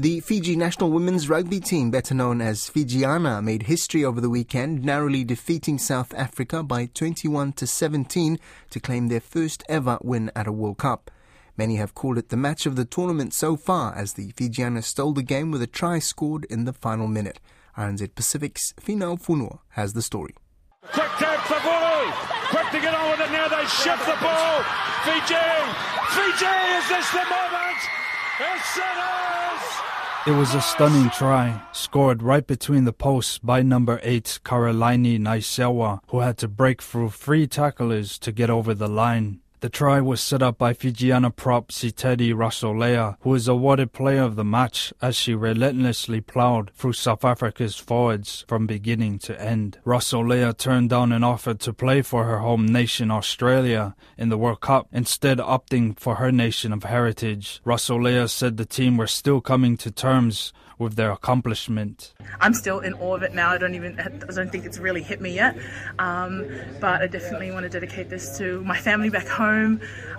The Fiji national women's rugby team, better known as Fijiana, made history over the weekend, narrowly defeating South Africa by 21 to 17 to claim their first ever win at a World Cup. Many have called it the match of the tournament so far as the Fijiana stole the game with a try scored in the final minute. RNZ Pacific's Finau Funua has the story. Quick tap for Vulu. Quick to get on with it now. They shift the ball. Fiji. Fiji, is this the moment? It was a stunning try, scored right between the posts by number 8 Karalaini Naisewa, who had to break through three tacklers to get over the line. The try was set up by Fijiana prop Sitedi Rasolea, who was awarded player of the match as she relentlessly ploughed through South Africa's forwards from beginning to end. Rasolea turned down an offer to play for her home nation Australia in the World Cup, instead opting for her nation of heritage. Rasolea said the team were still coming to terms with their accomplishment. I'm still in awe of it now. I don't even, I don't think it's really hit me yet. Um, but I definitely want to dedicate this to my family back home,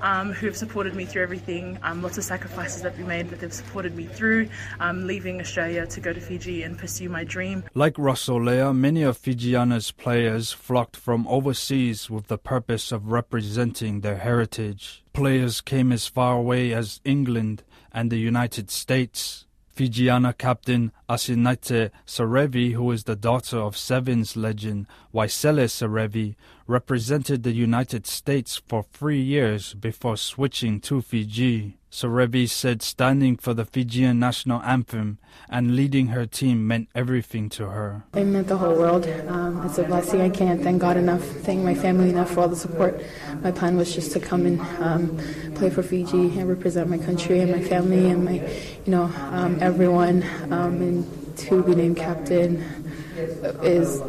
um, who have supported me through everything. Um, lots of sacrifices that we made, but they've supported me through. Um, leaving Australia to go to Fiji and pursue my dream. Like Rasolea, many of Fijiana's players flocked from overseas with the purpose of representing their heritage. Players came as far away as England and the United States. Fijiana captain Asinate Serevi, who is the daughter of Sevens legend Waisale Serevi, represented the United States for three years before switching to Fiji. Serevi said standing for the Fijian national anthem and leading her team meant everything to her. It meant the whole world. Um, it's a blessing. I can't thank God enough, thank my family enough for all the support. My plan was just to come and um, play for Fiji and represent my country and my family and my, you know, um, everyone. Um, and to be named captain is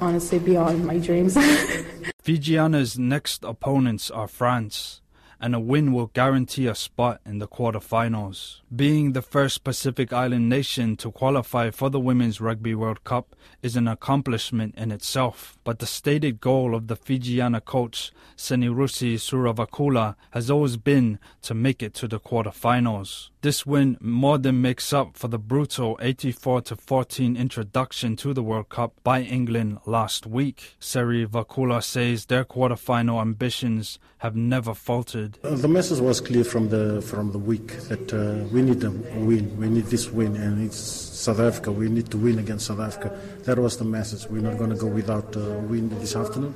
honestly beyond my dreams. Fijiana's next opponents are France and a win will guarantee a spot in the quarterfinals. Being the first Pacific Island nation to qualify for the Women's Rugby World Cup is an accomplishment in itself, but the stated goal of the Fijiana coach Senirusi Seruvakula has always been to make it to the quarterfinals. This win more than makes up for the brutal 84 14 introduction to the World Cup by England last week. Seruvakula says their quarterfinal ambitions have never faltered. Uh, the message was clear from the from the week that uh, we need a win. We need this win, and it's South Africa. We need to win against South Africa. That was the message. We're not going to go without a uh, win this afternoon.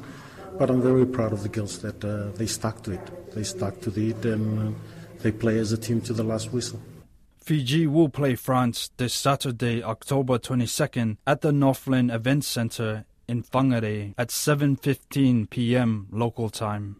But I'm very proud of the girls that uh, they stuck to it. They stuck to it, and uh, they play as a team to the last whistle. Fiji will play France this Saturday, October 22nd, at the Northland Event Center in Whangarei at 7:15 p.m. local time.